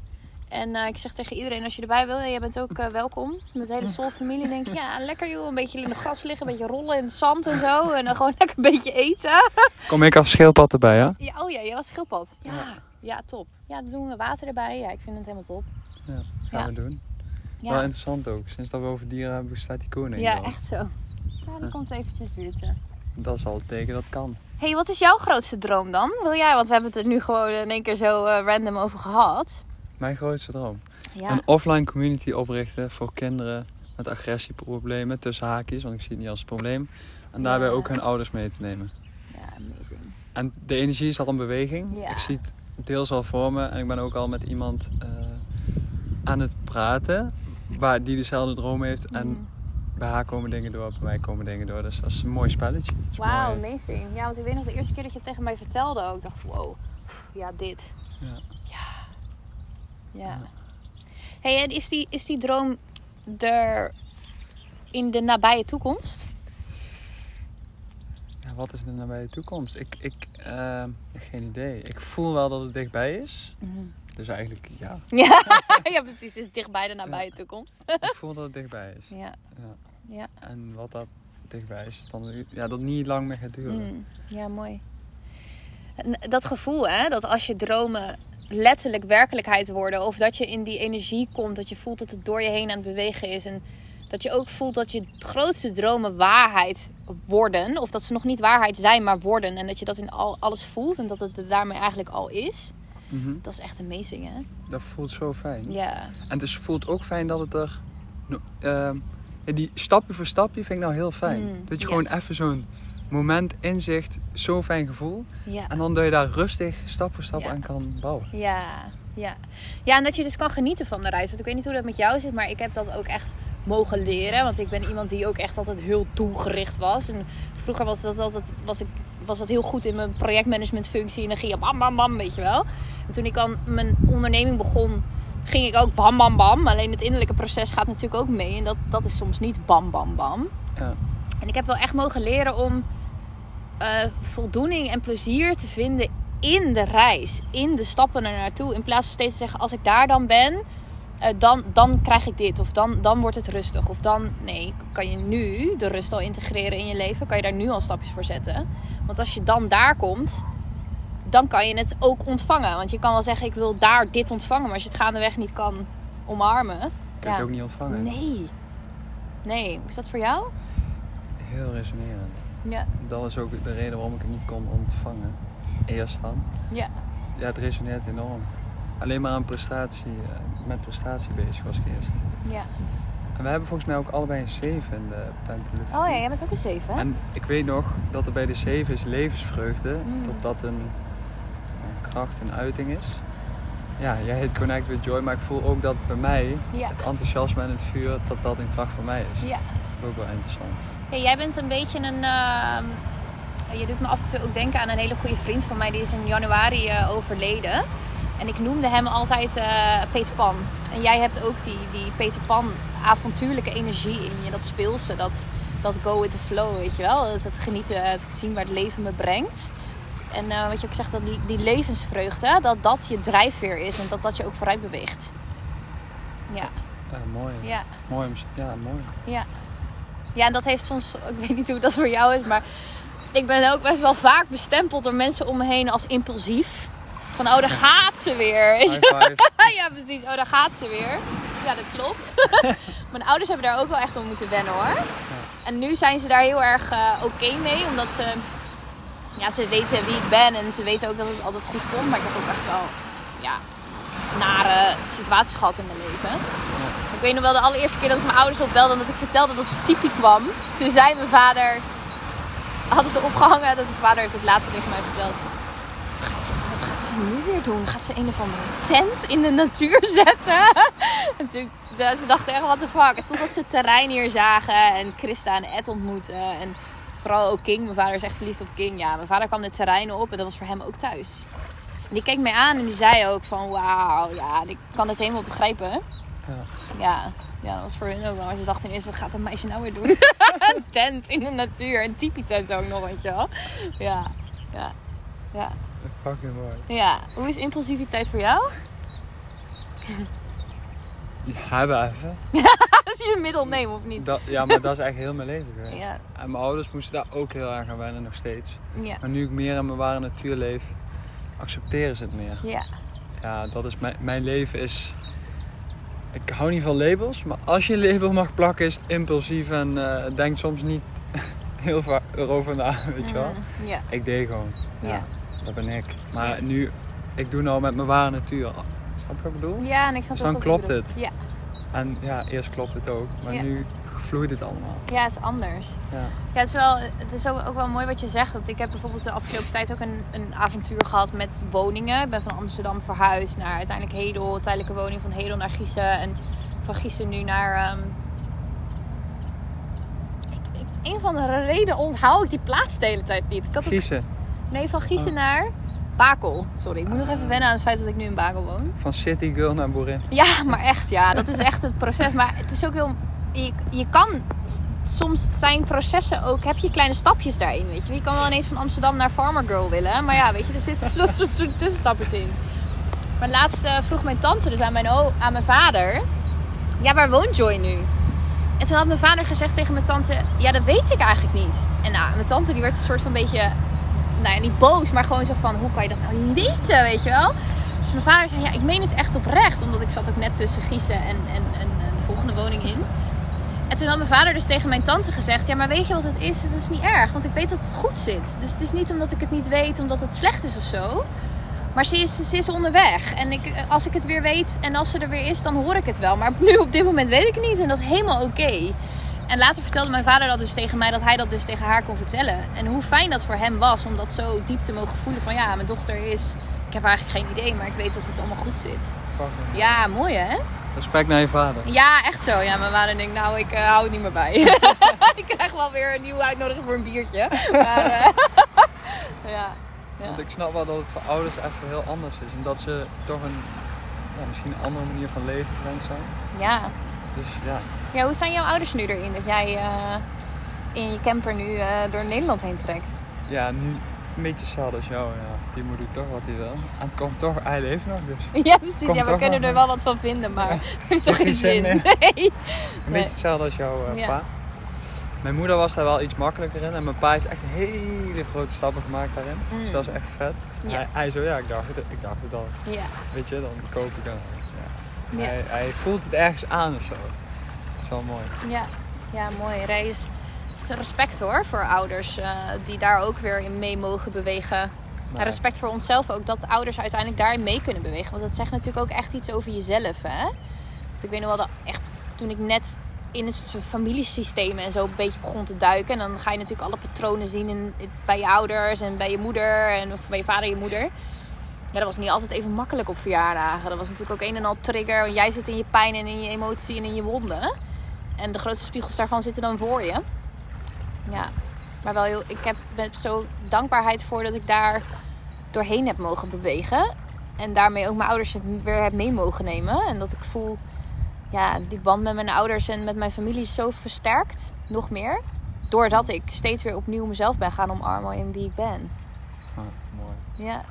En eh, ik zeg tegen iedereen als je erbij wil, jij bent ook eh, welkom. Met de hele Soul-familie denk ik, ja, lekker joh. Een beetje in de gras liggen, een beetje rollen in het zand en zo. En dan gewoon lekker een beetje eten. Kom ik als schildpad erbij, ja? Ja, oh ja, jij was schildpad. Ja, Ja. ja, top. Ja, dan doen we water erbij. Ja, ik vind het helemaal top. Ja, gaan we doen. Wel Ja, interessant ook. Sinds dat we over dieren hebben, staat die koning ja wel. echt zo. Ja, die komt eventjes buurten. Dat is al het teken dat kan. hey, wat is jouw grootste droom dan? Wil jij, want we hebben het er nu gewoon in één keer zo eh, random over gehad. Mijn grootste droom. Ja, Een offline community oprichten voor kinderen met agressieproblemen tussen haakjes, want ik zie het niet als een probleem. En daarbij Ja. ook hun ouders mee te nemen. ja amazing. En de energie is al in beweging. Ja. Ik zie het deels al voor me. En ik ben ook al met iemand eh, aan het praten waar die dezelfde droom heeft. En Mhm. bij haar komen dingen door, bij mij komen dingen door. Dus dat is een mooi spelletje. Wauw, amazing. Ja, want ik weet nog de eerste keer dat je het tegen mij vertelde ook. Ik dacht, wow, ja, dit. Ja. Ja. Ja. hey, en is die, is die droom er in de nabije toekomst? Ja, wat is de nabije toekomst? Ik, ik eh, geen idee. Ik voel wel dat het dichtbij is. Dus eigenlijk, ja. Ja, ja precies. Het is dichtbij de nabije toekomst. Ik voel dat het dichtbij is. Ja, Ja. ja. En wat dat dichtbij is, is dan ja, dat niet lang meer gaat duren. Mm, ja, mooi. Dat gevoel, hè, dat als je dromen letterlijk werkelijkheid worden, of dat je in die energie komt, dat je voelt dat het door je heen aan het bewegen is, en dat je ook voelt dat je grootste dromen waarheid worden, of dat ze nog niet waarheid zijn, maar worden, en dat je dat in al, alles voelt en dat het daarmee eigenlijk al is, Mhm. dat is echt amazing, hè? Dat voelt zo fijn. Ja, En het voelt ook fijn dat het er... ja, die stapje voor stapje vind ik nou heel fijn. Mm, dat je gewoon even zo'n moment, inzicht, zo'n fijn gevoel. ja. En dan dat je daar rustig stap voor stap Ja. aan kan bouwen. Ja, ja. Ja, en dat je dus kan genieten van de reis. Want ik weet niet hoe dat met jou zit, maar ik heb dat ook echt mogen leren. Want ik ben iemand die ook echt altijd heel doelgericht was. En vroeger was dat altijd was ik, was dat heel goed in mijn projectmanagementfunctie. En dan ging je bam, bam, bam, weet je wel. En toen ik aan mijn onderneming begon, ging ik ook bam, bam, bam. Alleen het innerlijke proces gaat natuurlijk ook mee. En dat, dat is soms niet bam, bam, bam. Ja. En ik heb wel echt mogen leren om eh, voldoening en plezier te vinden in de reis, in de stappen er naartoe. In plaats van steeds te zeggen: als ik daar dan ben, dan, dan krijg ik dit. Of dan, dan wordt het rustig. Of dan, nee, kan je nu de rust al integreren in je leven. Kan je daar nu al stapjes voor zetten. Want als je dan daar komt, dan kan je het ook ontvangen. Want je kan wel zeggen: ik wil daar dit ontvangen. Maar als je het gaandeweg niet kan omarmen. Kan ja. je het ook niet ontvangen. Nee. Nee, hoe is dat voor jou? Heel resonerend. Ja. Dat is ook de reden waarom ik het niet kon ontvangen. Eerst dan. Ja. Ja, het resoneert enorm. Alleen maar aan prestatie, eh, met prestatie bezig was ik eerst. Ja. En we hebben volgens mij ook allebei een 7 in de pentelen. Oh ja, jij bent ook een 7, hè? En ik weet nog dat er bij de 7 is levensvreugde. Mm. Dat dat een, een kracht, een uiting is. Ja, jij heet Connect with Joy, maar ik voel ook dat bij mij Ja. het enthousiasme en het vuur, dat dat een kracht voor mij is. Ja. Ook wel interessant. Jij bent een beetje een. ehm, je doet me af en toe ook denken aan een hele goede vriend van mij. Die is in januari eh, overleden. En ik noemde hem altijd eh, Peter Pan. En jij hebt ook die, die Peter Pan avontuurlijke energie in je. Dat speelse, dat, dat go with the flow, weet je wel. Het, het genieten, het zien waar het leven me brengt. En eh, wat je ook zegt, dat die, die levensvreugde, dat dat je drijfveer is. En dat dat je ook vooruit beweegt. Ja, Ja, mooi. ja. Mooi. Ja, mooi. Ja. Ja, en dat heeft soms, ik weet niet hoe dat voor jou is, maar ik ben ook best wel vaak bestempeld door mensen om me heen als impulsief. Van, oh, daar gaat ze weer. Ja, precies. Oh, daar gaat ze weer. Ja, dat klopt. Mijn ouders hebben daar ook wel echt om moeten wennen hoor. En nu zijn ze daar heel erg eh, oké mee, omdat ze, ja, ze weten wie ik ben en ze weten ook dat het altijd goed komt. Maar ik heb ook echt wel, ja, nare situaties gehad in mijn leven. Ik weet nog wel de allereerste keer dat ik mijn ouders opbelde en dat ik vertelde dat de typie kwam. Toen zei mijn vader, hadden ze opgehangen, dat mijn vader heeft het laatste tegen mij verteld. Wat gaat, gaat ze nu weer doen? Gaat ze een of andere tent in de natuur zetten? En toen, ze dachten echt, what the fuck. En totdat ze het terrein hier zagen en Christa en Ed ontmoetten. En vooral ook King. Mijn vader is echt verliefd op King. Ja, mijn vader kwam het terrein op en dat was voor hem ook thuis. En die keek mij aan en die zei ook van, wauw, ja, ik kan het helemaal begrijpen. Ja. Ja, ja, dat was voor hun ook wel. Maar ze dachten ineens, wat gaat een meisje nou weer doen? een tent in de natuur. Een tipi tent ook nog, weet je wel. Ja, ja, ja. Fucking mooi. Ja, hoe is impulsiviteit voor jou? Hebben even. Dat is je middelneem, of niet? Dat, ja, maar dat is echt heel mijn leven geweest. Ja. En mijn ouders moesten daar ook heel erg aan wennen, nog steeds. Ja, Maar nu ik meer in mijn ware natuur leef, accepteren ze het meer. ja, Ja, dat is mijn, mijn leven is... Ik hou niet van labels, maar als je een label mag plakken is het impulsief en eh denk soms niet heel vaak erover na, weet je wel. Mm, ja, Ik deed gewoon. Ja, Ja. Dat ben ik. Maar nu, ik doe nou met mijn ware natuur. Snap je wat ik bedoel? ja, en ik snap Dus dan wat klopt het. Ja, En ja, eerst klopt het ook, maar Ja. nu vloeit het allemaal. ja, het is anders. Ja. Ja, het is, wel, het is ook, ook wel mooi wat je zegt. Want ik heb bijvoorbeeld de afgelopen tijd ook een, een avontuur gehad met woningen. Ik ben van Amsterdam verhuisd naar uiteindelijk Hedel. Tijdelijke woning van Hedel naar Giezen. En van Giezen nu naar... ehm, ik, ik, een of andere reden onthoud ik die plaats de hele tijd niet. Ik had Giezen, nee, van Giezen naar Bakel. Sorry, ik moet nog even wennen aan het feit dat ik nu in Bakel woon. van city girl naar boerin. Ja, maar echt ja. Dat is echt het proces. Maar het is ook heel... Je, je kan... Soms zijn processen ook... Heb je kleine stapjes daarin, weet je. Je kan wel ineens van Amsterdam naar Farmer Girl willen. Maar ja, weet je, er zitten soort, soort tussenstapjes in. Maar laatst eh, vroeg mijn tante dus aan mijn, o- aan mijn vader... Ja, waar woont Joy nu? En toen had mijn vader gezegd tegen mijn tante... Ja, dat weet ik eigenlijk niet. En nou, mijn tante die werd een soort van beetje... Nou ja, niet boos, maar gewoon zo van... Hoe kan je dat nou weten, weet je wel? Dus mijn vader zei, ja, ik meen het echt oprecht. Omdat ik zat ook net tussen Giezen en, en, en, en de volgende woning in. En toen had mijn vader dus tegen mijn tante gezegd... Ja, maar weet je wat het is? Het is niet erg, want ik weet dat het goed zit. Dus het is niet omdat ik het niet weet, omdat het slecht is of zo. Maar ze is, ze is onderweg. En ik, als ik het weer weet en als ze er weer is, dan hoor ik het wel. Maar nu op dit moment weet ik het niet. En dat is helemaal oké. En later vertelde mijn vader dat dus tegen mij, dat hij dat dus tegen haar kon vertellen. En hoe fijn dat voor hem was om dat zo diep te mogen voelen. Van ja, mijn dochter is... Ik heb eigenlijk geen idee, maar ik weet dat het allemaal goed zit. Ja, mooi hè? Respect naar je vader. Ja, echt zo. Ja, mijn vader denkt, nou, ik eh, hou het niet meer bij. ik krijg wel weer een nieuwe uitnodiging voor een biertje. Maar eh, ja. ja. Want ik snap wel dat het voor ouders even heel anders is. Omdat ze toch een, ja, misschien een andere manier van leven gewend zijn. Ja. Dus ja, ja, hoe zijn jouw ouders nu erin? Dat jij eh, in je camper nu eh, door Nederland heen trekt. ja nu een beetje hetzelfde als jou. Ja. Timo doet toch wat hij wil. En het komt toch, hij leeft nog dus. Ja, precies. Komt ja, we kunnen er wel wat van vinden, maar Ja. het heeft toch geen zin? Nee. Een beetje hetzelfde als jouw eh, Ja. pa. Mijn moeder was daar wel iets makkelijker in. En mijn pa heeft echt hele grote stappen gemaakt daarin. Mm. Dus dat is echt vet. Ja. Hij, hij zo, ja, ik dacht, ik dacht het al. Ja. Weet je, dan koop ik. Ja. Hij, hij voelt het ergens aan of zo. Dat is wel mooi. Ja, ja mooi. Rij is, respect hoor voor ouders eh, die daar ook weer in mee mogen bewegen. Maar En respect voor onszelf ook, dat ouders uiteindelijk daarin mee kunnen bewegen. Want dat zegt natuurlijk ook echt iets over jezelf. Hè? Want ik weet nog wel dat echt toen ik net in het familiesysteem en zo een beetje begon te duiken. En dan ga je natuurlijk alle patronen zien in, bij je ouders en bij je moeder en of bij je vader en je moeder. Ja, dat was niet altijd even makkelijk op verjaardagen. Dat was natuurlijk ook een en al trigger. Want jij zit in je pijn en in je emotie en in je wonden. En de grootste spiegels daarvan zitten dan voor je. Ja, maar wel heel, ik heb, ben zo dankbaarheid voor dat ik daar doorheen heb mogen bewegen. En daarmee ook mijn ouders weer heb mee mogen nemen. En dat ik voel, ja, die band met mijn ouders en met mijn familie is zo versterkt. Nog meer. Doordat ik steeds weer opnieuw mezelf ben gaan omarmen in wie ik ben. Ah, mooi. Ja,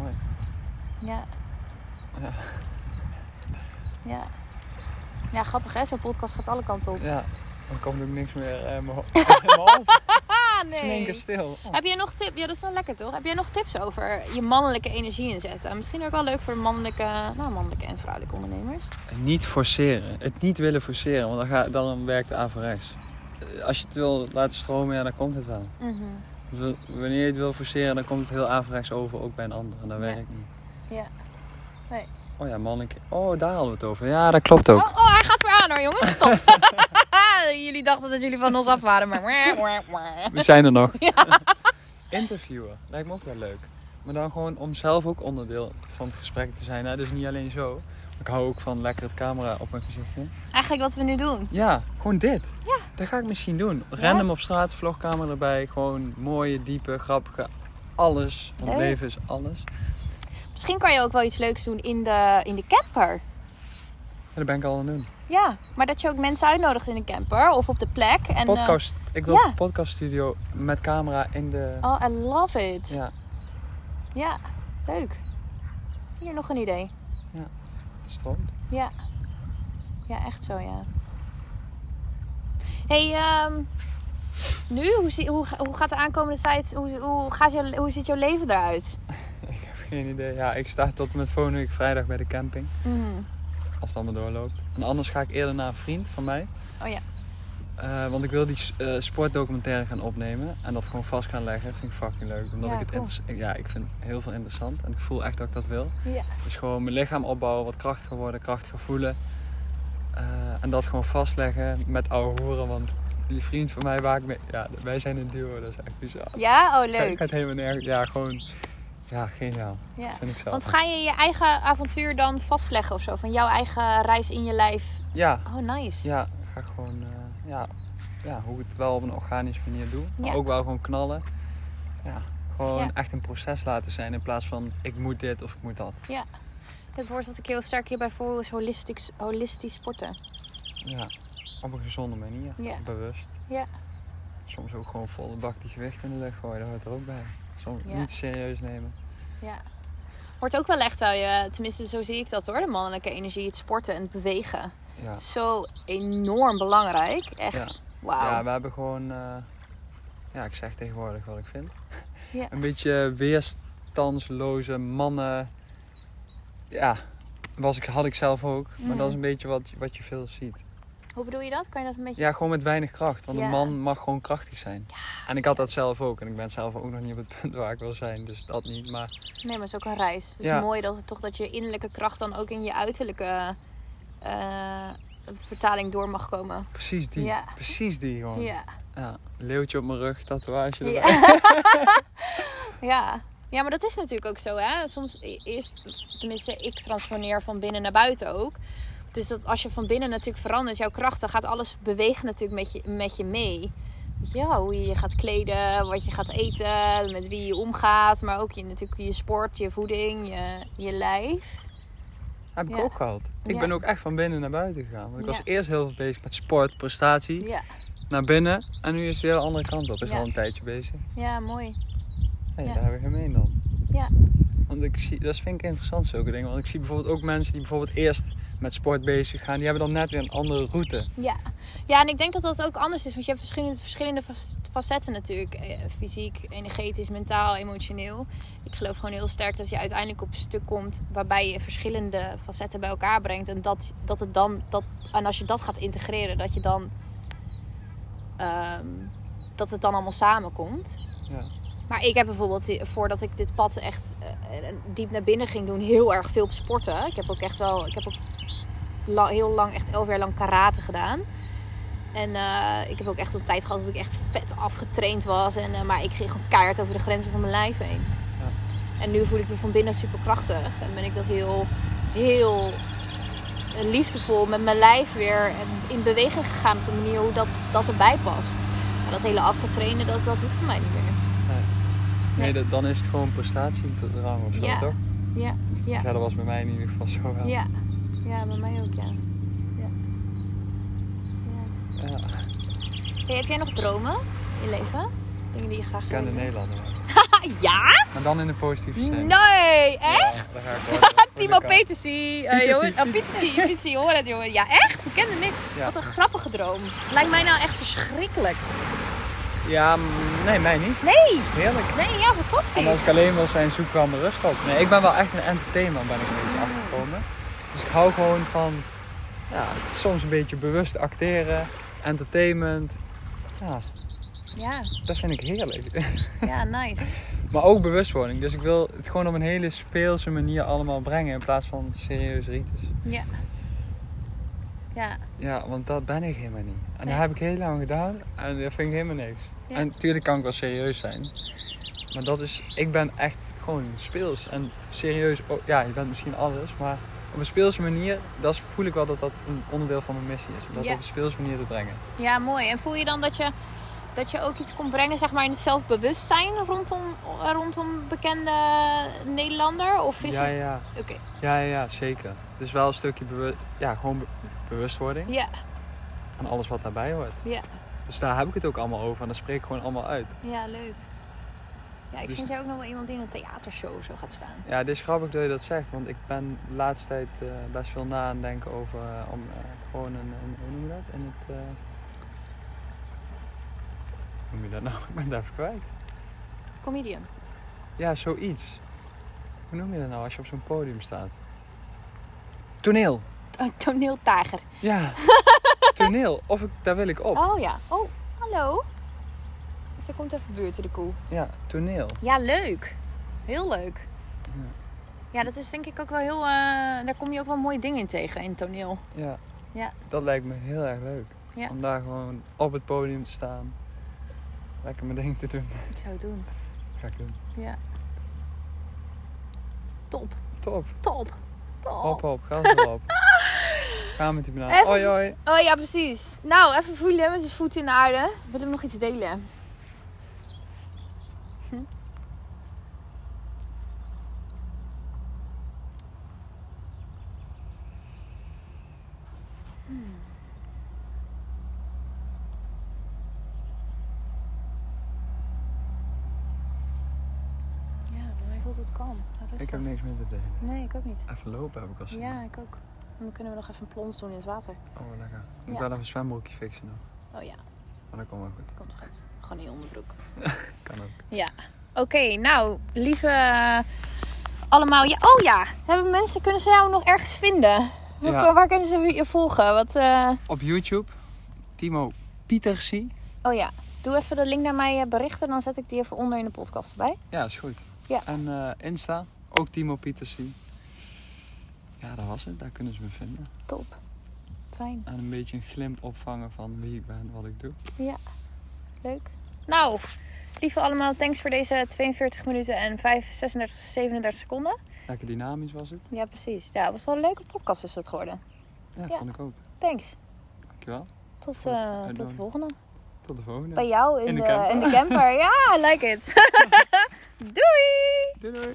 Mooi. ja. Ja. Ja. Ja, grappig hè? Zo'n podcast gaat alle kanten op. Ja, dan komt ook niks meer eh, in mijn in mijn hoofd. Keer stil. Oh. Heb jij nog tips? Ja, dat is wel lekker toch? Heb jij nog tips over je mannelijke energie inzetten? Misschien ook wel leuk voor de mannelijke, nou, mannelijke en vrouwelijke ondernemers. Niet forceren. Het niet willen forceren, want dan, ga, dan werkt het averechts. Eh, Als je het wil laten stromen, ja, dan komt het wel. Mhm. W- Wanneer je het wil forceren, dan komt het heel averechts over, ook bij een ander. En dat Ja. werkt niet. Ja. Nee. Oh ja, manneke. Oh, daar hadden we het over. Ja, dat klopt ook. Oh, oh, hij gaat weer aan hoor, jongens. Stop. jullie dachten dat jullie van ons af waren, maar... We zijn er nog. Interviewen. Lijkt me ook wel leuk. Maar dan gewoon om zelf ook onderdeel van het gesprek te zijn. Hè? Dus niet alleen zo. Ik hou ook van lekker het camera op mijn gezichtje. Eigenlijk wat we nu doen. Ja, gewoon dit. Ja. Dat ga ik misschien doen. Random op straat, vlogcamera erbij. Gewoon mooie, diepe, grappige, alles. Want Leuk. leven is alles. Misschien kan je ook wel iets leuks doen in de, in de camper. En dat ben ik al aan het doen. Ja, maar dat je ook mensen uitnodigt in de camper of op de plek. En, eh, Podcast. Ik wil ja. een podcaststudio met camera in de... oh, I love it. Ja. Ja, leuk. Hier nog een idee. Ja. Ja, echt zo, ja. hey, ehm, nu? Hoe, zie, hoe, hoe gaat de aankomende tijd... Hoe, hoe, gaat je, hoe ziet jouw leven eruit? Geen idee. Ja, ik sta tot en met volgende week vrijdag bij de camping. Mm. Als het allemaal doorloopt. En anders ga ik eerder naar een vriend van mij. Oh ja. Eh, want ik wil die eh, sportdocumentaire gaan opnemen. En dat gewoon vast gaan leggen. Vind ik fucking leuk. Omdat Ja, ik het cool. ja, ik vind heel veel interessant. En ik voel echt dat ik dat wil. Ja. Dus gewoon mijn lichaam opbouwen, wat krachtiger worden, krachtiger voelen. Eh, en dat gewoon vastleggen met oude hoeren. Want die vriend van mij waar ik mee... Ja, wij zijn een duo. Dat is echt bizar. Ja? Oh, Ik leuk. gaat helemaal nergens... Ja, gewoon... Ja, geniaal. Ja. Vind ik zelf. Want ga je je eigen avontuur dan vastleggen of zo? Van jouw eigen reis in je lijf? Ja, Oh, nice. Ja, ga gewoon, ja, ja, hoe ik het wel op een organische manier doe. Maar Ja. ook wel gewoon knallen. Ja, gewoon Ja. echt een proces laten zijn in plaats van ik moet dit of ik moet dat. Het woord wat ik heel sterk hierbij voel is holistisch, holistisch sporten. Ja, op een gezonde manier, Ja. bewust. Ja. Soms ook gewoon volle bak die gewicht in de lucht gooien, dat hoort er ook bij. Soms Ja. niet serieus nemen. Ja. Wordt ook wel echt wel je, tenminste zo zie ik dat hoor, de mannelijke energie, het sporten en het bewegen. Ja, Zo enorm belangrijk. Echt. Wauw. ja we hebben gewoon, eh, ja, ik zeg tegenwoordig wat ik vind. Ja. Een beetje weerstandsloze mannen. Ja, was ik, had ik zelf ook. Maar Mhm. dat is een beetje wat, wat je veel ziet. Hoe bedoel je dat? Kan je dat een beetje... Ja, gewoon met weinig kracht. Want Ja. een man mag gewoon krachtig zijn. En ik had dat zelf ook. En ik ben zelf ook nog niet op het punt waar ik wil zijn. Dus dat niet. Maar Nee, maar het is ook een reis. Het is Ja. mooi dat, toch dat je innerlijke kracht dan ook in je uiterlijke eh, vertaling door mag komen. precies die. Ja. Precies die gewoon. Ja. Ja, leeuwtje op mijn rug, tatoeage. Ja. ja. Ja, maar dat is natuurlijk ook zo, hè. Soms is, tenminste, ik transformeer van binnen naar buiten ook. Dus dat als je van binnen natuurlijk verandert, jouw kracht, dan gaat alles bewegen natuurlijk met je, met je mee. Weet je, ja, hoe je je gaat kleden, wat je gaat eten, met wie je omgaat. Maar ook je, natuurlijk je sport, je voeding, je, je lijf. Heb ik Ja. ook gehad. Ik Ja. ben ook echt van binnen naar buiten gegaan. Want ik was eerst heel veel bezig met sport, prestatie. Ja, Naar binnen. En nu is het weer de andere kant op. Is al een tijdje bezig. ja mooi. Hey, daar hebben we gemeen dan. Ja. Want ik zie, dat vind ik interessant zulke dingen. Want ik zie bijvoorbeeld ook mensen die bijvoorbeeld eerst met sport bezig gaan. Die hebben dan net weer een andere route. Ja. ja, en ik denk dat dat ook anders is. Want je hebt verschillende, verschillende fac- facetten natuurlijk. Eh, fysiek, energetisch, mentaal, emotioneel. Ik geloof gewoon heel sterk dat je uiteindelijk op een stuk komt... waarbij je verschillende facetten bij elkaar brengt. En, dat, dat het dan, dat, en als je dat gaat integreren, dat je dan... ehm, dat het dan allemaal samenkomt. Ja. Maar ik heb bijvoorbeeld, eh, voordat ik dit pad echt eh, diep naar binnen ging doen, heel erg veel op sporten. Ik heb ook echt wel, ik heb ook heel lang, echt elf jaar lang karate gedaan. En eh, ik heb ook echt een tijd gehad dat ik echt vet afgetraind was. En, eh, maar ik ging gewoon keihard over de grenzen van mijn lijf heen. Ja. En nu voel ik me van binnen super krachtig. En ben ik dat heel, heel eh, liefdevol met mijn lijf weer in beweging gegaan. Op de manier hoe dat, dat erbij past. Maar dat hele afgetrainde, dat, dat hoeft voor mij niet meer. Nee, dan is het gewoon prestatie tot rang of zo, Ja. toch? Ja, ja. Ja, dat was bij mij in ieder geval zo wel. Ja, ja bij mij ook, ja. ja. ja. Ja, Hey, heb jij nog dromen in leven? Dingen die je graag ik zou ken de? Nederlander. Ja? Maar dan in de positieve zin. Nee, echt? Ja, ik Timo. Petersie. Pietersie. jongen. Oh, hoort het jongen. Ja, echt? Bekende. Ja. Wat een grappige droom. Het lijkt mij nou echt verschrikkelijk. Ja, mm, nee, mij niet. Nee, Heerlijk. nee, ja, En als fantastisch. ik alleen wil zijn, zoek ik wel mijn rust op. Nee, ik ben wel echt een entertainer, ben ik een beetje achtergekomen. Dus ik hou gewoon van, ja, soms een beetje bewust acteren, entertainment. Ja, Ja, Dat vind ik heerlijk. ja, nice. Maar ook bewustwording. Dus ik wil het gewoon op een hele speelse manier allemaal brengen in plaats van serieus rites. Ja. Ja, Ja, want dat ben ik helemaal niet. En Nee. dat heb ik heel lang gedaan en dat vind ik helemaal niks. Ja. En natuurlijk kan ik wel serieus zijn. Maar dat is, ik ben echt gewoon speels en serieus. ook- ja, je bent misschien alles, maar op een speelse manier, dat voel ik wel dat dat een onderdeel van mijn missie is. Om dat Ja. op een speelse manier te brengen. ja, mooi. En voel je dan dat je, dat je ook iets kon brengen zeg maar, in het zelfbewustzijn rondom, rondom bekende Nederlander? Of is ja, het... ja, Oké. ja, ja, zeker. Dus wel een stukje bewust, ja, gewoon be- bewustwording Ja, en alles wat daarbij hoort. ja, Dus daar heb ik het ook allemaal over en dat spreek ik gewoon allemaal uit. ja, leuk. Ja, ik Dus- vind jij ook nog wel iemand die in een theatershow zo gaat staan. Ja, het is grappig dat je dat zegt, want ik ben de laatste tijd eh, best veel na aan het denken over eh, om eh, gewoon een, een, hoe noem je dat? In het, eh, hoe noem je dat nou? Ik ben het even kwijt. Comedian. Ja, zoiets. Hoe noem je dat nou als je op zo'n podium staat? Toneel. Een toneeltager. Ja, toneel. Of ik, daar wil ik op. Oh ja. Oh, hallo. Ze komt even buurten de koe. Ja, toneel. Ja, leuk. Heel leuk. Ja. Ja, dat is denk ik ook wel heel... eh, daar kom je ook wel mooie dingen in tegen in toneel. Ja. Ja. Dat lijkt me heel erg leuk. Ja. Om daar gewoon op het podium te staan. Lekker mijn ding te doen. Ik zou het doen. Ga ik doen. Ja. Top. Top. Top. Top. Hop, hop. Ga erop. Ga met die banaan. Even-. Oh ja, precies. Nou, even voelen met je voeten in de aarde. Wil ik nog iets delen? Hm? Ja, bij mij voelt het kalm. Ik Rustig. heb niks meer te delen. Nee, ik ook niet. Even lopen heb ik al zin. Ja, ik ook. Dan kunnen we nog even een plons doen in het water. Oh, lekker. Ik Ja. wil even een zwembroekje fixen nog. Oh ja, Maar dat komt wel goed. komt goed. Gewoon in je onderbroek. Kan ook. Ja. Oké, nou, lieve eh, allemaal. Ja, oh ja, hebben mensen, kunnen ze jou nog ergens vinden? Waar, Ja. waar kunnen ze je volgen? Wat, eh, Op YouTube. Timo Pietersie. Oh ja, doe even de link naar mij eh, berichten. Dan zet ik die even onder in de podcast erbij. Ja, is goed. Ja. En Insta. Ook Timo Pietersie. Ja, dat was het. Daar kunnen ze me vinden. Top. Fijn. En een beetje een glimp opvangen van wie ik ben en wat ik doe. Leuk. Nou, lieve allemaal, thanks voor deze 42 minuten en 5, 36, 37 seconden. Lekker dynamisch was het. Ja, precies. Ja, het was wel een leuke podcast is het geworden. Ja, Ja. vond ik ook. Thanks. Dankjewel. Tot, Goed, eh, tot de volgende. Tot de volgende. Bij jou in, In de de, camper. in de camper. Ja, I like it. Doei! Doei doei.